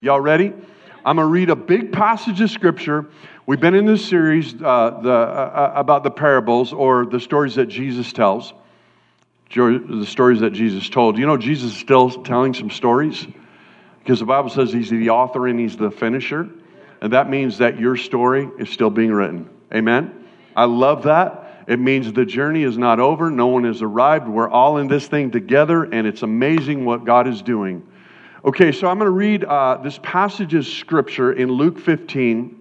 Y'all ready? I'm going to read a big passage of scripture. We've been in this series uh, the, uh, uh, about the parables or the stories that Jesus tells, the stories that Jesus told. You know, Jesus is still telling some stories because the Bible says he's the author and he's the finisher. And that means that your story is still being written. Amen? I love that. It means the journey is not over. No one has arrived. We're all in this thing together, and it's amazing what God is doing. Okay, so I'm going to read uh, this passage of scripture in Luke 15.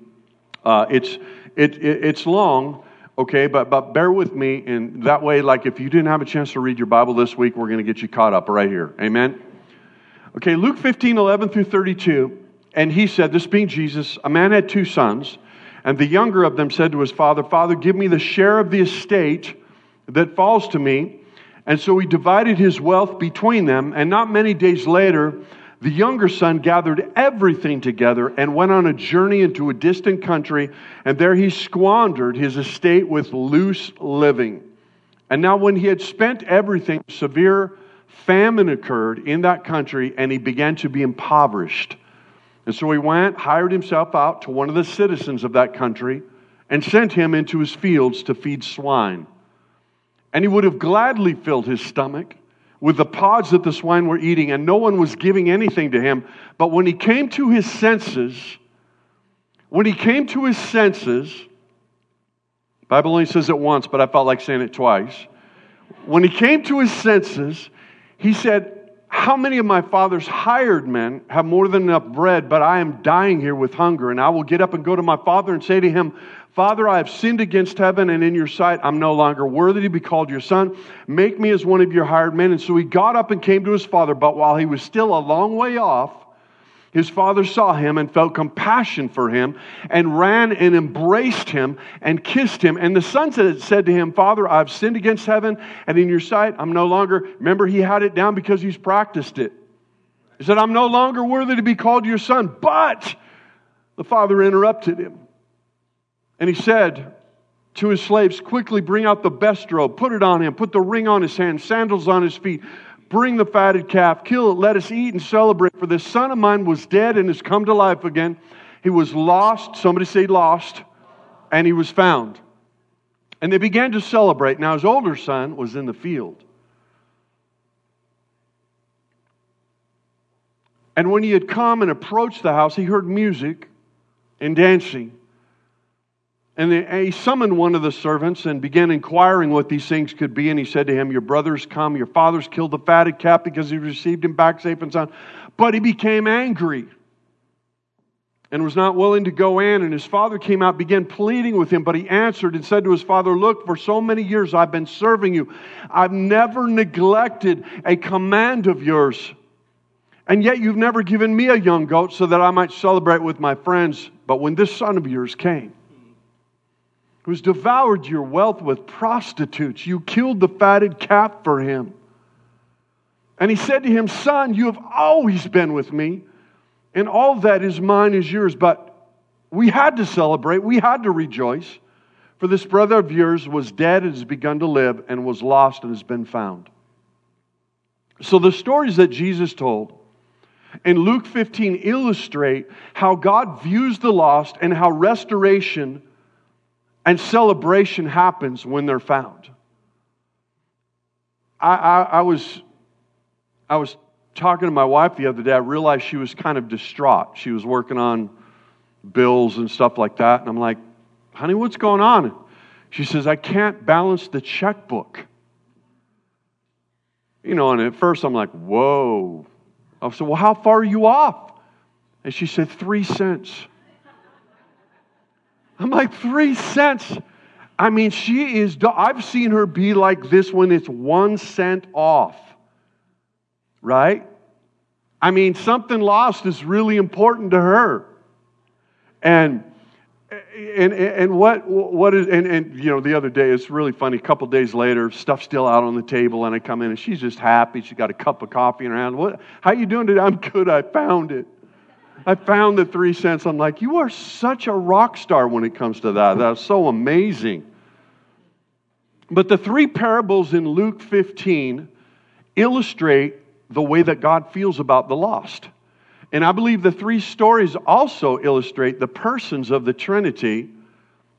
Uh, it's, it, it, it's long, okay, but, but bear with me. And that way, like if you didn't have a chance to read your Bible this week, we're going to get you caught up right here. Amen? Okay, Luke 15, 11 through 32. And he said, This being Jesus, a man had two sons. And the younger of them said to his father, Father, give me the share of the estate that falls to me. And so he divided his wealth between them. And not many days later, the younger son gathered everything together and went on a journey into a distant country, and there he squandered his estate with loose living. And now, when he had spent everything, severe famine occurred in that country, and he began to be impoverished. And so he went, hired himself out to one of the citizens of that country, and sent him into his fields to feed swine. And he would have gladly filled his stomach with the pods that the swine were eating, and no one was giving anything to him. But when he came to his senses, when he came to his senses, Bible only says it once, but I felt like saying it twice. When he came to his senses, he said, How many of my father's hired men have more than enough bread, but I am dying here with hunger? And I will get up and go to my father and say to him, Father, I have sinned against heaven and in your sight. I'm no longer worthy to be called your son. Make me as one of your hired men. And so he got up and came to his father. But while he was still a long way off, his father saw him and felt compassion for him and ran and embraced him and kissed him. And the son said, to him, Father, I've sinned against heaven and in your sight. I'm no longer, remember, he had it down because he's practiced it. He said, I'm no longer worthy to be called your son. But the father interrupted him. And he said to his slaves, Quickly bring out the best robe, put it on him, put the ring on his hand, sandals on his feet. Bring the fatted calf, kill it, let us eat and celebrate. For this son of mine was dead and has come to life again. He was lost, somebody say lost, and he was found. And they began to celebrate. Now his older son was in the field. And when he had come and approached the house, he heard music and dancing. And he summoned one of the servants and began inquiring what these things could be. And he said to him, Your brother's come, your father's killed the fatted calf because he received him back safe and sound. But he became angry and was not willing to go in. And his father came out, began pleading with him. But he answered and said to his father, Look, for so many years I've been serving you. I've never neglected a command of yours. And yet you've never given me a young goat so that I might celebrate with my friends. But when this son of yours came, who's devoured your wealth with prostitutes. You killed the fatted calf for him. And he said to him, Son, you have always been with me, and all that is mine is yours. But we had to celebrate, we had to rejoice, for this brother of yours was dead and has begun to live, and was lost and has been found. So the stories that Jesus told in Luke 15 illustrate how God views the lost and how restoration and celebration happens when they're found. I, I, I, was, I was talking to my wife the other day. I realized she was kind of distraught. She was working on bills and stuff like that. And I'm like, honey, what's going on? She says, I can't balance the checkbook. You know, and at first I'm like, whoa. I said, well, how far are you off? And she said, three cents. I'm like, three cents. I mean, she is, I've seen her be like this when it's one cent off, right? I mean, something lost is really important to her. And, and, and what, what is, and, and, you know, the other day, it's really funny. A couple days later, stuff's still out on the table, and I come in, and she's just happy. She's got a cup of coffee in her hand. What, how you doing today? I'm good. I found it. I found the three cents. I'm like, you are such a rock star when it comes to that. That's so amazing. But the three parables in Luke 15 illustrate the way that God feels about the lost. And I believe the three stories also illustrate the persons of the Trinity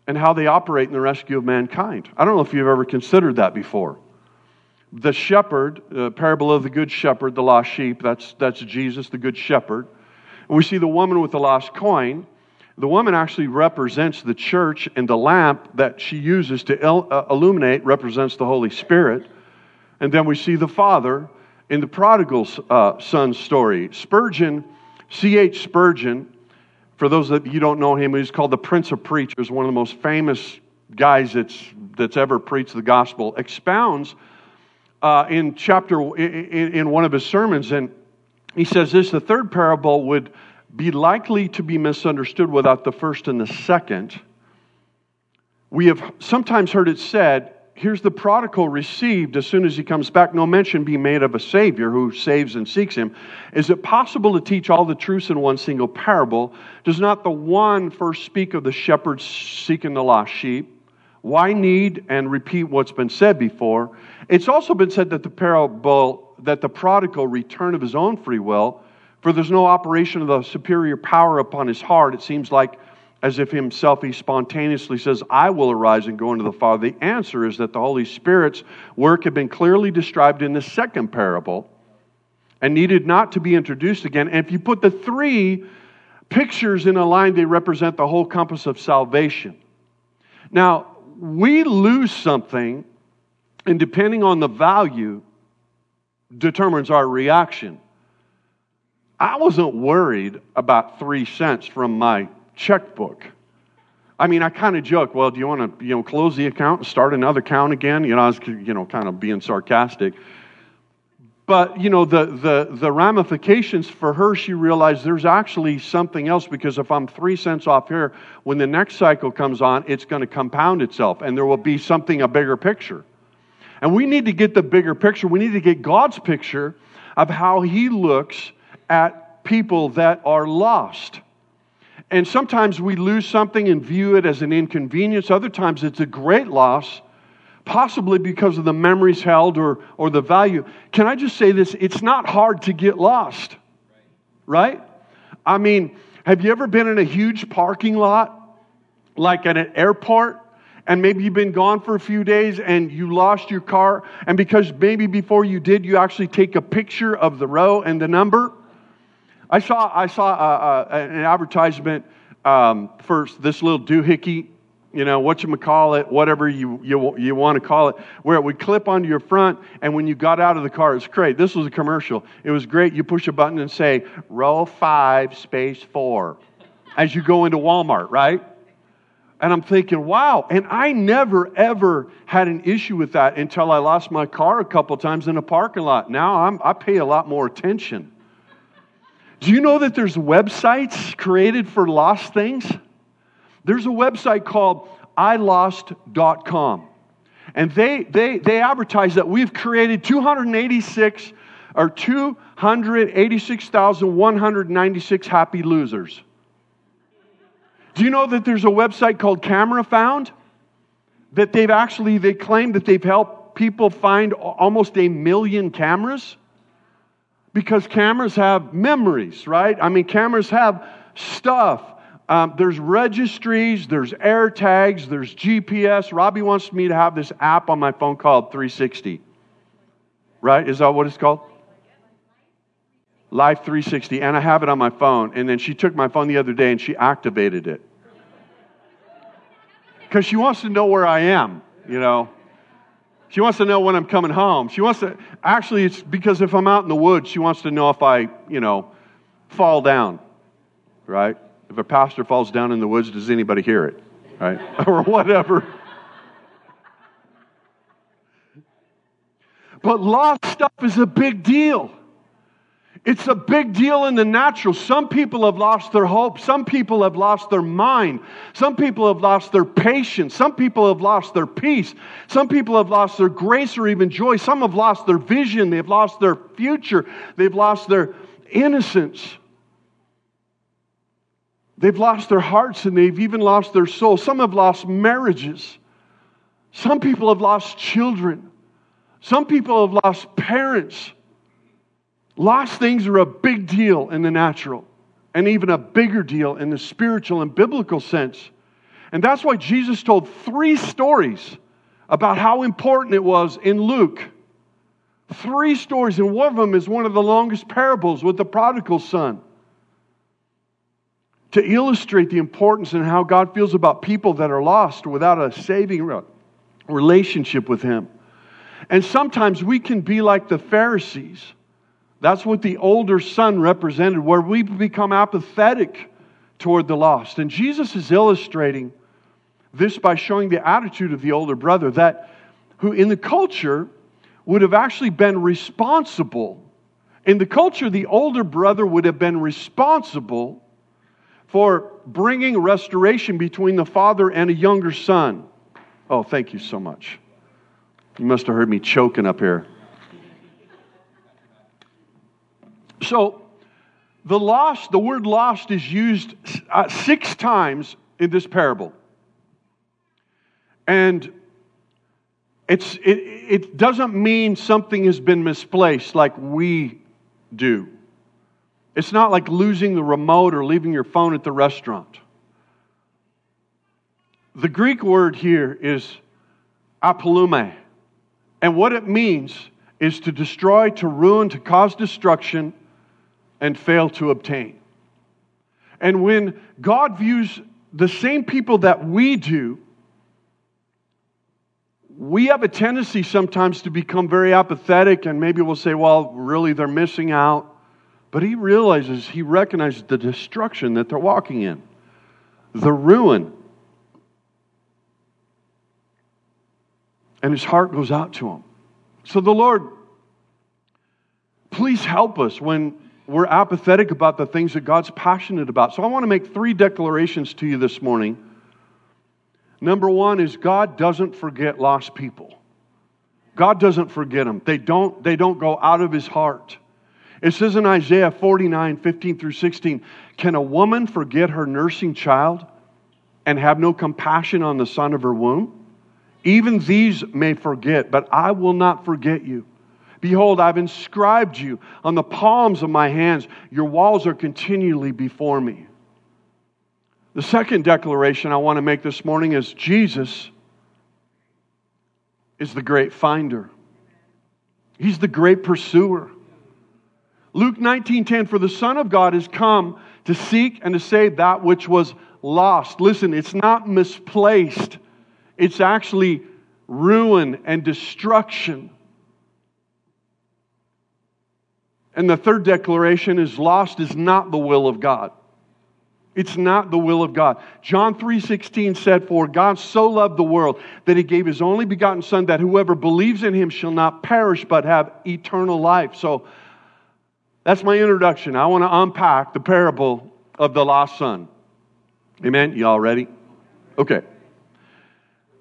and how they operate in the rescue of mankind. I don't know if you've ever considered that before. The shepherd, the parable of the good shepherd, the lost sheep, that's, that's Jesus, the good shepherd. We see the woman with the lost coin. The woman actually represents the church, and the lamp that she uses to il- uh, illuminate represents the Holy Spirit. And then we see the father in the prodigal uh, son story. Spurgeon, C.H. Spurgeon, for those that you don't know him, he's called the Prince of Preachers, one of the most famous guys that's, that's ever preached the gospel, expounds uh, in chapter in, in one of his sermons, and he says this: the third parable would be likely to be misunderstood without the first and the second. We have sometimes heard it said here's the prodigal received as soon as he comes back. No mention being made of a Savior who saves and seeks him. Is it possible to teach all the truths in one single parable? Does not the one first speak of the shepherd seeking the lost sheep? Why need and repeat what's been said before? It's also been said that the parable, that the prodigal return of his own free will, for there's no operation of the superior power upon his heart. It seems like as if himself he spontaneously says, I will arise and go into the Father. The answer is that the Holy Spirit's work had been clearly described in the second parable and needed not to be introduced again. And if you put the three pictures in a line, they represent the whole compass of salvation. Now, we lose something, and depending on the value, determines our reaction. I wasn't worried about three cents from my checkbook. I mean, I kind of joke, well, do you want to, you know, close the account and start another account again? You know, I was, you know, kind of being sarcastic. But, you know, the, the, the ramifications for her, she realized there's actually something else because if I'm three cents off here, when the next cycle comes on, it's going to compound itself and there will be something, a bigger picture. And we need to get the bigger picture. We need to get God's picture of how He looks at people that are lost. And sometimes we lose something and view it as an inconvenience. Other times it's a great loss, possibly because of the memories held or, or the value. Can I just say this? It's not hard to get lost, right? I mean, have you ever been in a huge parking lot, like at an airport? And maybe you've been gone for a few days and you lost your car, and because maybe before you did, you actually take a picture of the row and the number, I saw, I saw uh, uh, an advertisement um, for this little doohickey, you know, what you call it, whatever you, you, you want to call it, where it would clip onto your front, and when you got out of the car, it's great. This was a commercial. It was great. You push a button and say, row five, space four, as you go into Walmart, right? And I'm thinking, wow. And I never, ever had an issue with that until I lost my car a couple times in a parking lot. Now I'm, I pay a lot more attention. Do you know that there's websites created for lost things? There's a website called ilost.com. And they, they, they advertise that we've created 286 or 286,196 happy losers. Do you know that there's a website called Camera Found? That they've actually, they claim that they've helped people find almost a million cameras? because cameras have memories, right? I mean, cameras have stuff. Um, there's registries, there's air tags, there's GPS. Robbie wants me to have this app on my phone called 360. Right? Is that what it's called? Life 360. And I have it on my phone. And then she took my phone the other day and she activated it. Because she wants to know where I am, you know. She wants to know when I'm coming home. She wants to, actually, it's because if I'm out in the woods, she wants to know if I, you know, fall down, right? If a pastor falls down in the woods, does anybody hear it, right? or whatever. But lost stuff is a big deal. It's a big deal in the natural. Some people have lost their hope. Some people have lost their mind. Some people have lost their patience. Some people have lost their peace. Some people have lost their grace or even joy. Some have lost their vision. They've lost their future. They've lost their innocence. They've lost their hearts and they've even lost their soul. Some have lost marriages. Some people have lost children. Some people have lost parents. Lost things are a big deal in the natural and even a bigger deal in the spiritual and biblical sense. And that's why Jesus told three stories about how important it was in Luke. Three stories, and one of them is one of the longest parables with the prodigal son. To illustrate the importance and how God feels about people that are lost without a saving relationship with Him. And sometimes we can be like the Pharisees. That's what the older son represented, where we become apathetic toward the lost. And Jesus is illustrating this by showing the attitude of the older brother that who in the culture would have actually been responsible. In the culture, the older brother would have been responsible for bringing restoration between the father and a younger son. Oh, thank you so much. You must have heard me choking up here. So, the lost, the word lost is used uh, six times in this parable. And it's, it, it doesn't mean something has been misplaced like we do. It's not like losing the remote or leaving your phone at the restaurant. The Greek word here is apollumi. And what it means is to destroy, to ruin, to cause destruction, and fail to obtain. And when God views the same people that we do, we have a tendency sometimes to become very apathetic and maybe we'll say, well, really, they're missing out. But he realizes, he recognizes the destruction that they're walking in, the ruin. And his heart goes out to him. So the Lord, please help us when we're apathetic about the things that God's passionate about. So I want to make three declarations to you this morning. Number one is God doesn't forget lost people. God doesn't forget them. They don't, they don't go out of his heart. It says in Isaiah 49, 15 through 16, Can a woman forget her nursing child and have no compassion on the son of her womb? Even these may forget, but I will not forget you. Behold, I've inscribed you on the palms of my hands. Your walls are continually before me. The second declaration I want to make this morning is Jesus is the great finder. He's the great pursuer. Luke 19:10 for the son of God has come to seek and to save that which was lost. Listen, it's not misplaced. It's actually ruin and destruction. And the third declaration is lost is not the will of God. It's not the will of God. John 3:16 said, "For God so loved the world that he gave his only begotten son that whoever believes in him shall not perish but have eternal life." So that's my introduction. I want to unpack the parable of the lost son. Amen. Y'all ready? Okay.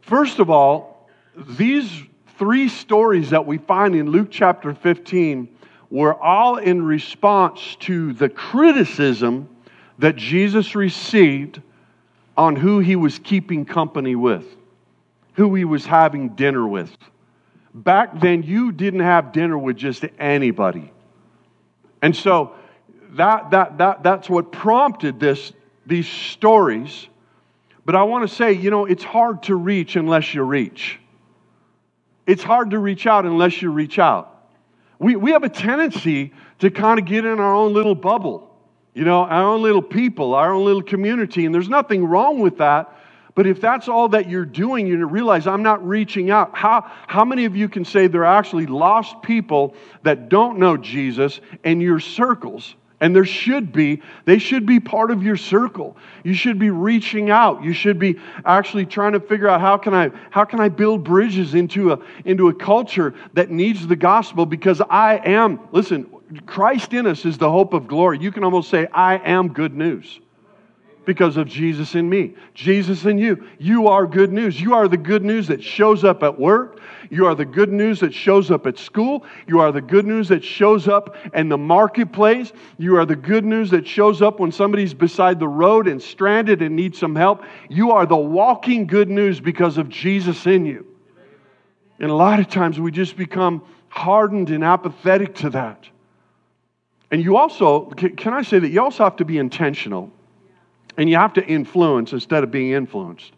First of all, these three stories that we find in Luke chapter 15 were all in response to the criticism that Jesus received on who he was keeping company with, who he was having dinner with. Back then, you didn't have dinner with just anybody. And so that, that, that, that's what prompted this, these stories. But I want to say, you know, it's hard to reach unless you reach. It's hard to reach out unless you reach out. We, we have a tendency to kind of get in our own little bubble, you know, our own little people, our own little community, and there's nothing wrong with that. But if that's all that you're doing, you realize I'm not reaching out. How, how many of you can say there are actually lost people that don't know Jesus in your circles? And there should be, they should be part of your circle. You should be reaching out. You should be actually trying to figure out how can I, how can I build bridges into a, into a culture that needs the gospel because I am, listen, Christ in us is the hope of glory. You can almost say, I am good news because of Jesus in me. Jesus in you. You are good news. You are the good news that shows up at work. You are the good news that shows up at school. You are the good news that shows up in the marketplace. You are the good news that shows up when somebody's beside the road and stranded and needs some help. You are the walking good news because of Jesus in you. And a lot of times we just become hardened and apathetic to that. And you also, can I say that you also have to be intentional and you have to influence instead of being influenced.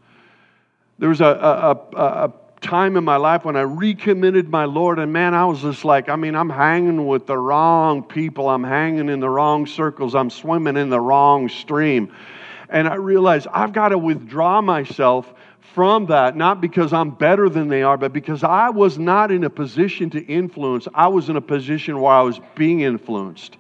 There was a, a, a, a time in my life when I recommitted my Lord, and man, I was just like, I mean, I'm hanging with the wrong people. I'm hanging in the wrong circles. I'm swimming in the wrong stream. And I realized I've got to withdraw myself from that, not because I'm better than they are, but because I was not in a position to influence. I was in a position where I was being influenced.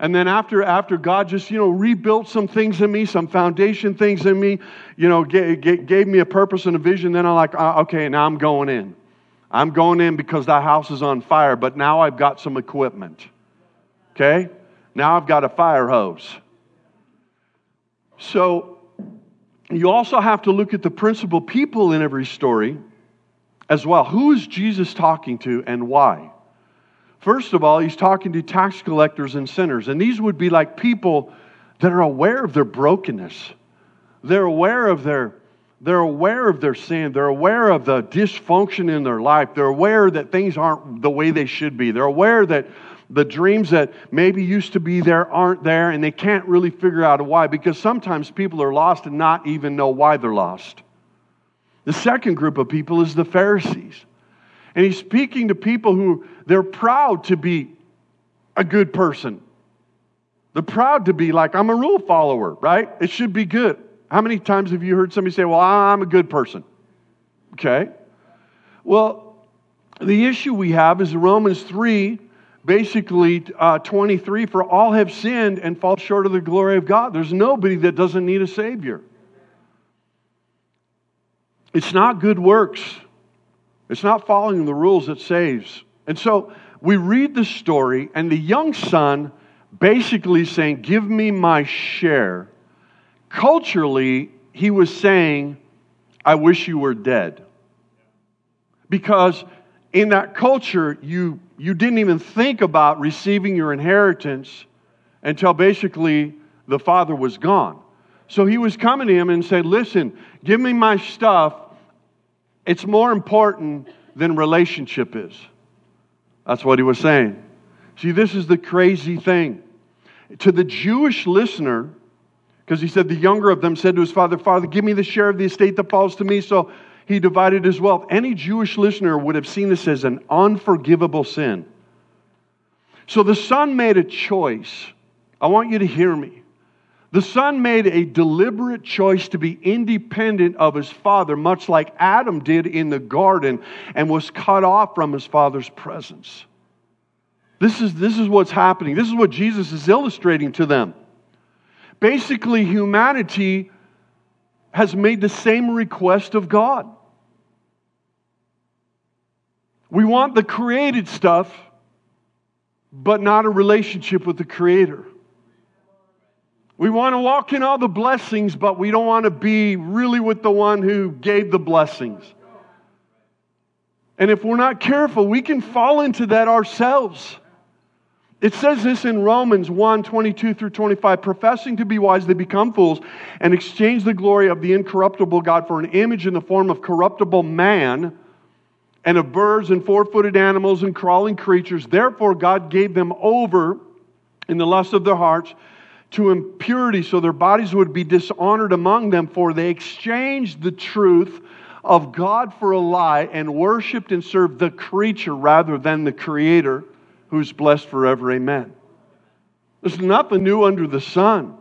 And then after, after God just, you know, rebuilt some things in me, some foundation things in me, you know, gave, gave me a purpose and a vision, then I'm like, uh, okay, now I'm going in. I'm going in because that house is on fire, but now I've got some equipment. Okay? Now I've got a fire hose. So you also have to look at the principal people in every story as well. Who is Jesus talking to and why? First of all, he's talking to tax collectors and sinners. And these would be like people that are aware of their brokenness. They're aware of their they're aware of their sin. They're aware of the dysfunction in their life. They're aware that things aren't the way they should be. They're aware that the dreams that maybe used to be there aren't there and they can't really figure out why because sometimes people are lost and not even know why they're lost. The second group of people is the Pharisees. And he's speaking to people who they're proud to be a good person. They're proud to be like, I'm a rule follower, right? It should be good. How many times have you heard somebody say, Well, I'm a good person? Okay. Well, the issue we have is Romans 3, basically uh, 23 for all have sinned and fall short of the glory of God. There's nobody that doesn't need a Savior. It's not good works. It's not following the rules that saves. And so we read the story, and the young son basically saying, Give me my share. Culturally, he was saying, I wish you were dead. Because in that culture, you, you didn't even think about receiving your inheritance until basically the father was gone. So he was coming to him and said, Listen, give me my stuff it's more important than relationship is. That's what he was saying. See, this is the crazy thing. To the Jewish listener, because he said the younger of them said to his father, Father, give me the share of the estate that falls to me. So he divided his wealth. Any Jewish listener would have seen this as an unforgivable sin. So the son made a choice. I want you to hear me. The son made a deliberate choice to be independent of his father, much like Adam did in the garden and was cut off from his father's presence. This is, this is what's happening. This is what Jesus is illustrating to them. Basically, humanity has made the same request of God. We want the created stuff, but not a relationship with the Creator. We want to walk in all the blessings, but we don't want to be really with the one who gave the blessings. And if we're not careful, we can fall into that ourselves. It says this in Romans 1 22 through 25 professing to be wise, they become fools and exchange the glory of the incorruptible God for an image in the form of corruptible man and of birds and four footed animals and crawling creatures. Therefore, God gave them over in the lust of their hearts to impurity so their bodies would be dishonored among them, for they exchanged the truth of God for a lie and worshiped and served the creature rather than the Creator, who's blessed forever. Amen. There's nothing new under the sun.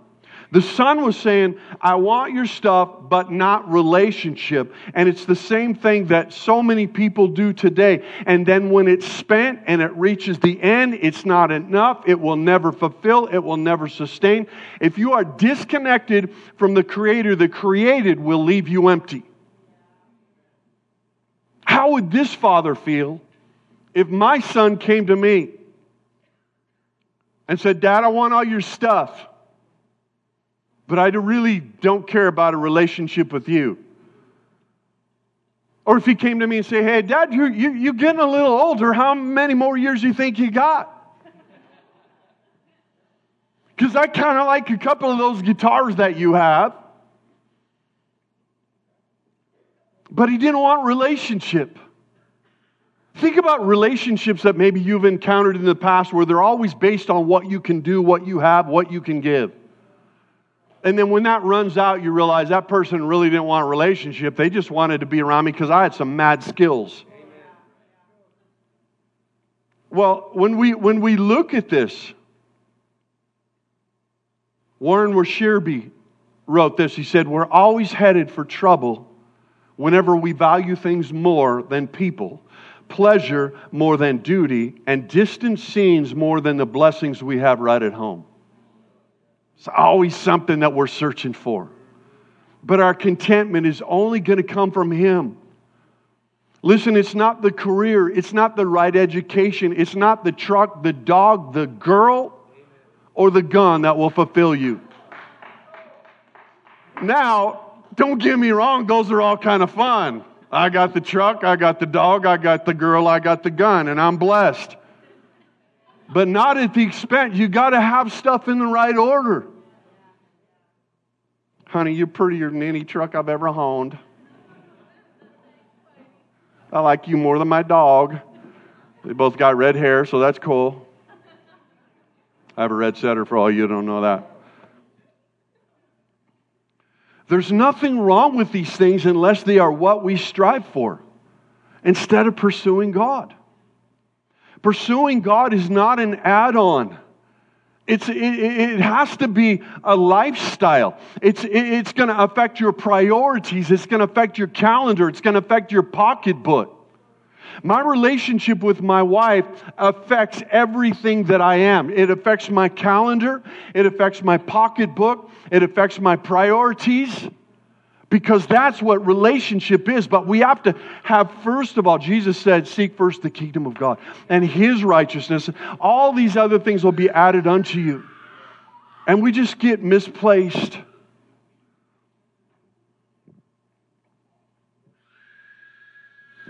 The son was saying, I want your stuff, but not relationship. And it's the same thing that so many people do today. And then when it's spent and it reaches the end, it's not enough. It will never fulfill. It will never sustain. If you are disconnected from the Creator, the created will leave you empty. How would this father feel if my son came to me and said, Dad, I want all your stuff? But I really don't care about a relationship with you. Or if he came to me and say, hey, Dad, you're, you, you're getting a little older. How many more years do you think you got? Because I kind of like a couple of those guitars that you have. But he didn't want relationship. Think about relationships that maybe you've encountered in the past where they're always based on what you can do, what you have, what you can give. And then when that runs out, you realize that person really didn't want a relationship. They just wanted to be around me because I had some mad skills. Well, when we, when we look at this, Warren Wiersbe wrote this. He said, We're always headed for trouble whenever we value things more than people, pleasure more than duty, and distant scenes more than the blessings we have right at home. It's always something that we're searching for. But our contentment is only going to come from Him. Listen, it's not the career, it's not the right education, it's not the truck, the dog, the girl, or the gun that will fulfill you. Now, don't get me wrong, those are all kind of fun. I got the truck, I got the dog, I got the girl, I got the gun, and I'm blessed. But not at the expense. You got to have stuff in the right order. Honey, you're prettier than any truck I've ever honed. I like you more than my dog. They both got red hair, so that's cool. I have a red setter for all you don't know that. There's nothing wrong with these things unless they are what we strive for instead of pursuing God. Pursuing God is not an add on. It's, it, it, has to be a lifestyle. It's, it, it's going to affect your priorities. It's going to affect your calendar. It's going to affect your pocketbook. My relationship with my wife affects everything that I am. It affects my calendar. It affects my pocketbook. It affects my priorities because that's what relationship is. But we have to have, first of all, Jesus said, Seek first the kingdom of God and his righteousness. All these other things will be added unto you. And we just get misplaced.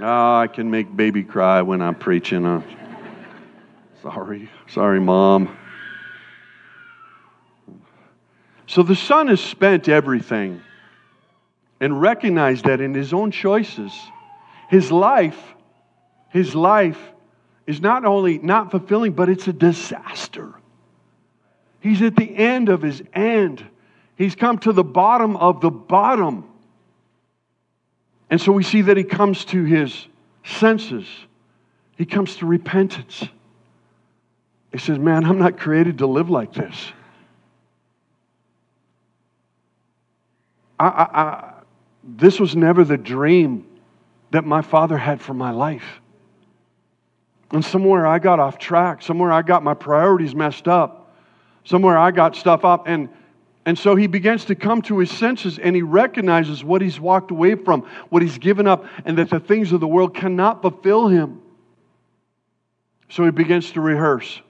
Oh, I can make baby cry when I'm preaching. Uh, sorry. Sorry, mom. So the son has spent everything and recognize that in his own choices, his life, his life is not only not fulfilling, but it's a disaster. He's at the end of his end. He's come to the bottom of the bottom. And so we see that he comes to his senses. He comes to repentance. He says, Man, I'm not created to live like this. I, I, I this was never the dream that my father had for my life. And somewhere I got off track, somewhere I got my priorities messed up, somewhere I got stuff up. And, and so he begins to come to his senses and he recognizes what he's walked away from, what he's given up, and that the things of the world cannot fulfill him. So he begins to rehearse.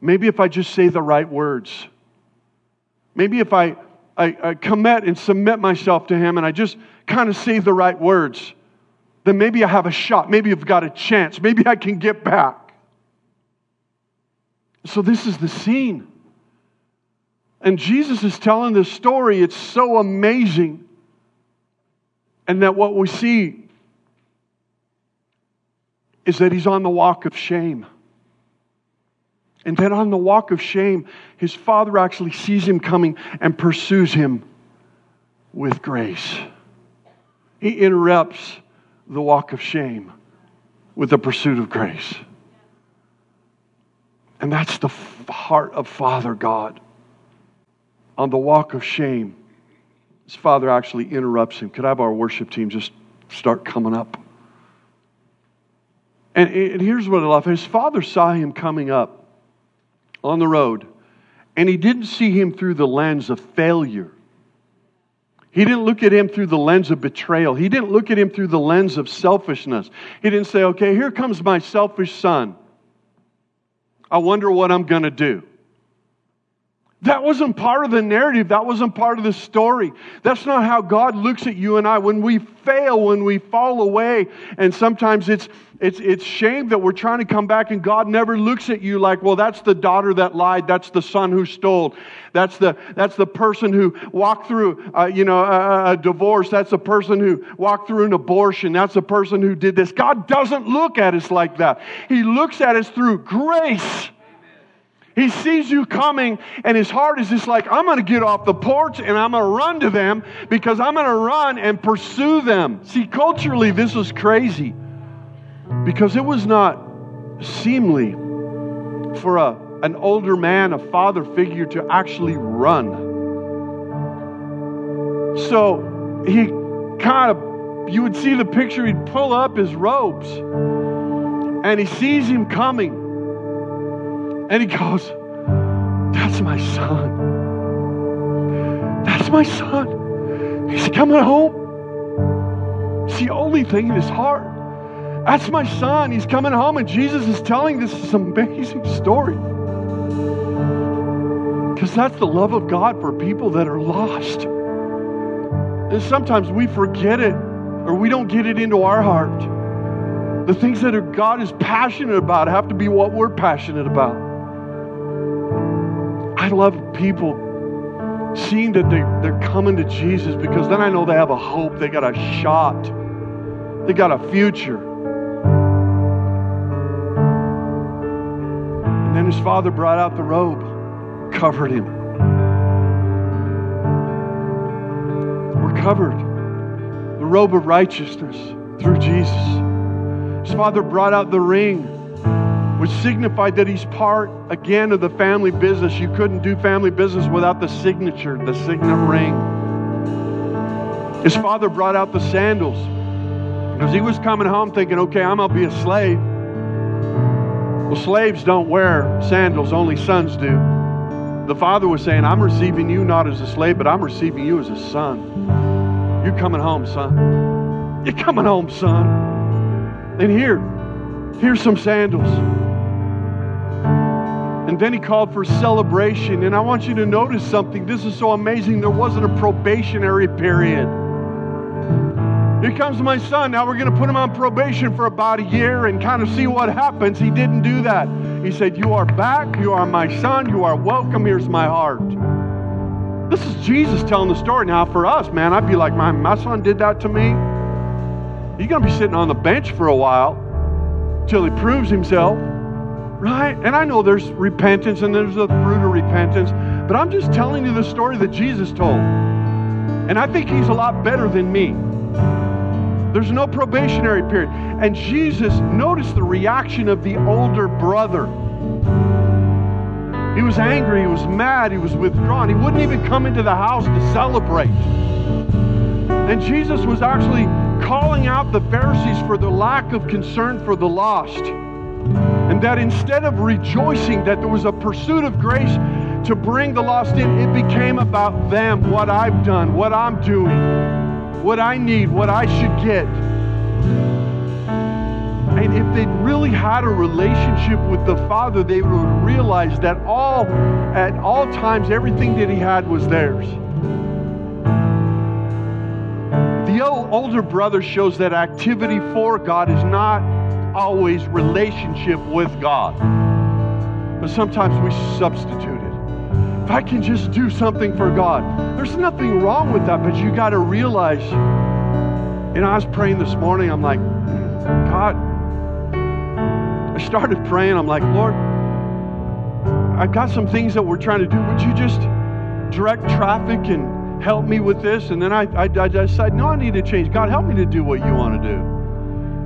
Maybe if I just say the right words. Maybe if I I, I commit and submit myself to Him and I just kind of say the right words, then maybe I have a shot. Maybe I've got a chance. Maybe I can get back. So, this is the scene. And Jesus is telling this story. It's so amazing. And that what we see is that he's on the walk of shame. And then on the walk of shame, his father actually sees him coming and pursues him with grace. He interrupts the walk of shame with the pursuit of grace. And that's the heart of Father God. On the walk of shame, his father actually interrupts him. Could I have our worship team just start coming up? And, and here's what I love his father saw him coming up on the road, and he didn't see him through the lens of failure. He didn't look at him through the lens of betrayal. He didn't look at him through the lens of selfishness. He didn't say, okay, here comes my selfish son. I wonder what I'm going to do. That wasn't part of the narrative. That wasn't part of the story. That's not how God looks at you and I. When we fail, when we fall away, and sometimes it's it's it's shame that we're trying to come back and God never looks at you like, well, that's the daughter that lied, that's the son who stole, that's the that's the person who walked through, uh, you know, a, a divorce, that's the person who walked through an abortion, that's the person who did this. God doesn't look at us like that. He looks at us through grace. He sees you coming, and his heart is just like, I'm going to get off the porch and I'm going to run to them because I'm going to run and pursue them. See, culturally, this was crazy because it was not seemly for a, an older man, a father figure, to actually run. So he kind of, you would see the picture, he'd pull up his robes and he sees him coming and he goes, That's my son. That's my son. He's coming home. It's the only thing in his heart. That's my son. He's coming home. And Jesus is telling this amazing story. Because that's the love of God for people that are lost. And sometimes we forget it or we don't get it into our heart. The things that God is passionate about have to be what we're passionate about. I love people seeing that they, they're coming to Jesus because then I know they have a hope. They got a shot. They got a future. And then his father brought out the robe, covered him. We're covered. The robe of righteousness through Jesus. His father brought out the ring which signified that he's part again of the family business. You couldn't do family business without the signature, the signet ring. His father brought out the sandals because he was coming home thinking, okay, I'm going to be a slave. Well, slaves don't wear sandals, only sons do. The father was saying, I'm receiving you not as a slave, but I'm receiving you as a son. You're coming home, son. You're coming home, son. And here, here's some sandals. And then he called for celebration. And I want you to notice something. This is so amazing. There wasn't a probationary period. Here comes my son. Now we're going to put him on probation for about a year and kind of see what happens. He didn't do that. He said, You are back. You are my son. You are welcome. Here's my heart. This is Jesus telling the story. Now, for us, man, I'd be like, My, my son did that to me. He's going to be sitting on the bench for a while till he proves himself. Right? And I know there's repentance and there's the fruit of repentance, but I'm just telling you the story that Jesus told. And I think he's a lot better than me. There's no probationary period. And Jesus noticed the reaction of the older brother. He was angry, he was mad, he was withdrawn. He wouldn't even come into the house to celebrate. And Jesus was actually calling out the Pharisees for their lack of concern for the lost. And that instead of rejoicing that there was a pursuit of grace to bring the lost in, it became about them, what I've done, what I'm doing, what I need, what I should get. And if they'd really had a relationship with the Father, they would realize that all at all times everything that he had was theirs. The older brother shows that activity for God is not always relationship with God. But sometimes we substitute it. If I can just do something for God, there's nothing wrong with that, but you got to realize. And I was praying this morning, I'm like, God, I started praying, I'm like, Lord, I've got some things that we're trying to do. Would you just direct traffic and help me with this? And then I, I, I decided, no, I need to change. God, help me to do what you want to do.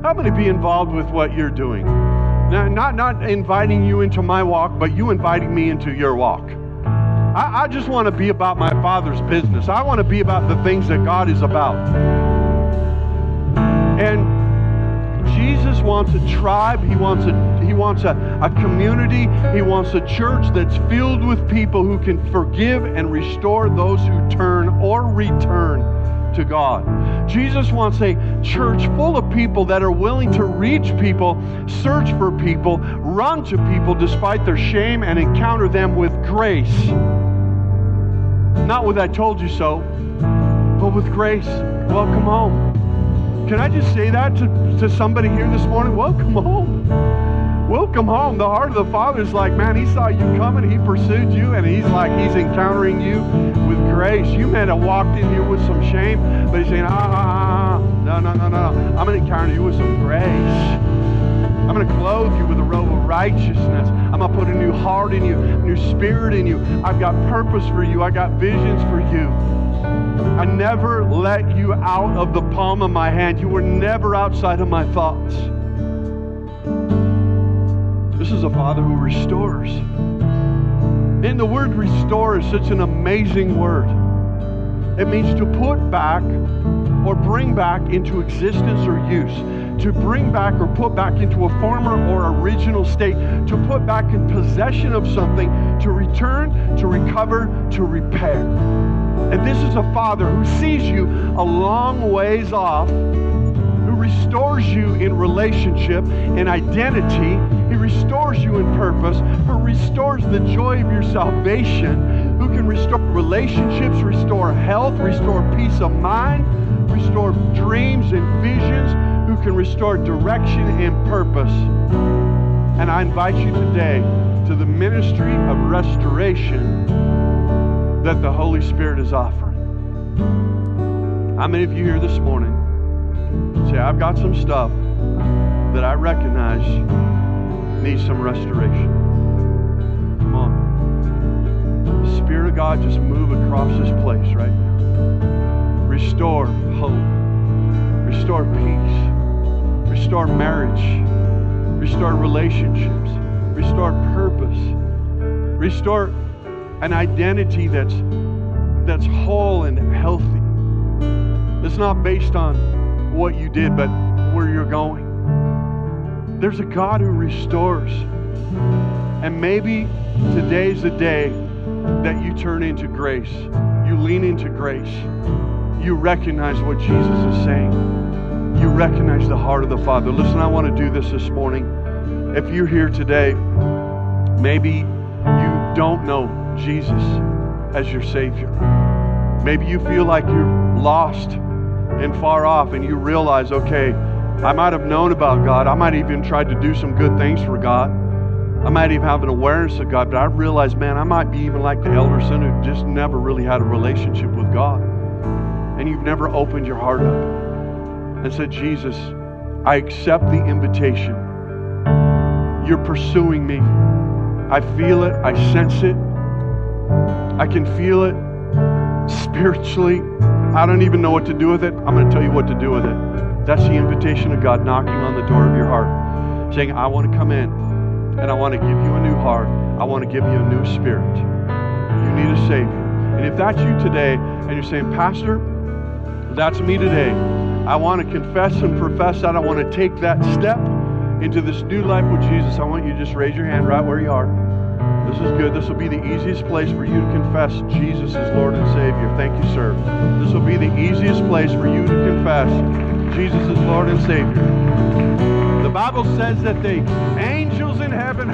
I'm going to be involved with what you're doing. Now, not, not inviting you into my walk, but you inviting me into your walk. I, I just want to be about my Father's business. I want to be about the things that God is about. And Jesus wants a tribe. He wants a he wants a, a community. He wants a church that's filled with people who can forgive and restore those who turn or return to God. Jesus wants a church full of people that are willing to reach people, search for people, run to people despite their shame, and encounter them with grace. Not with I told you so, but with grace. Welcome home. Can I just say that to, to somebody here this morning? Welcome home. Welcome home. The heart of the Father is like, man, he saw you coming, he pursued you, and he's like, he's encountering you with grace. You may have walked in here with some shame, but he's saying, ah, ah, ah, ah. no, no, no, no, no. I'm going to encounter you with some grace. I'm going to clothe you with a robe of righteousness. I'm going to put a new heart in you, a new spirit in you. I've got purpose for you. I got visions for you. I never let you out of the palm of my hand. You were never outside of my thoughts. This is a Father who restores. And the word restore is such an amazing word. It means to put back or bring back into existence or use, to bring back or put back into a former or original state, to put back in possession of something, to return, to recover, to repair. And this is a father who sees you a long ways off, restores you in relationship, in identity. He restores you in purpose, who restores the joy of your salvation, who can restore relationships, restore health, restore peace of mind, restore dreams and visions, who can restore direction and purpose. And I invite you today to the ministry of restoration that the Holy Spirit is offering. How many of you here this morning say, I've got some stuff that I recognize needs some restoration? Come on. Spirit of God just move across this place right now. Restore hope. Restore peace. Restore marriage. Restore relationships. Restore purpose. Restore an identity that's that's whole and healthy. It's not based on what you did, but where you're going. There's a God who restores. And maybe today's the day that you turn into grace. You lean into grace. You recognize what Jesus is saying. You recognize the heart of the Father. Listen, I want to do this this morning. If you're here today, maybe you don't know Jesus as your Savior. Maybe you feel like you're lost and far off, and you realize, okay, I might have known about God. I might even tried to do some good things for God. I might even have an awareness of God, but I realize, man, I might be even like the elder son who just never really had a relationship with God. And you've never opened your heart up and said, Jesus, I accept the invitation. You're pursuing me. I feel it. I sense it. I can feel it spiritually. I don't even know what to do with it. I'm going to tell you what to do with it. That's the invitation of God knocking on the door of your heart, saying, I want to come in and I want to give you a new heart. I want to give you a new spirit. You need a Savior. And if that's you today and you're saying, Pastor, that's me today. I want to confess and profess that. I want to take that step into this new life with Jesus. I want you to just raise your hand right where you are. This is good. This will be the easiest place for you to confess Jesus is Lord and Savior. Thank you, sir. This will be the easiest place for you to confess Jesus is Lord and Savior. The Bible says that the angels in heaven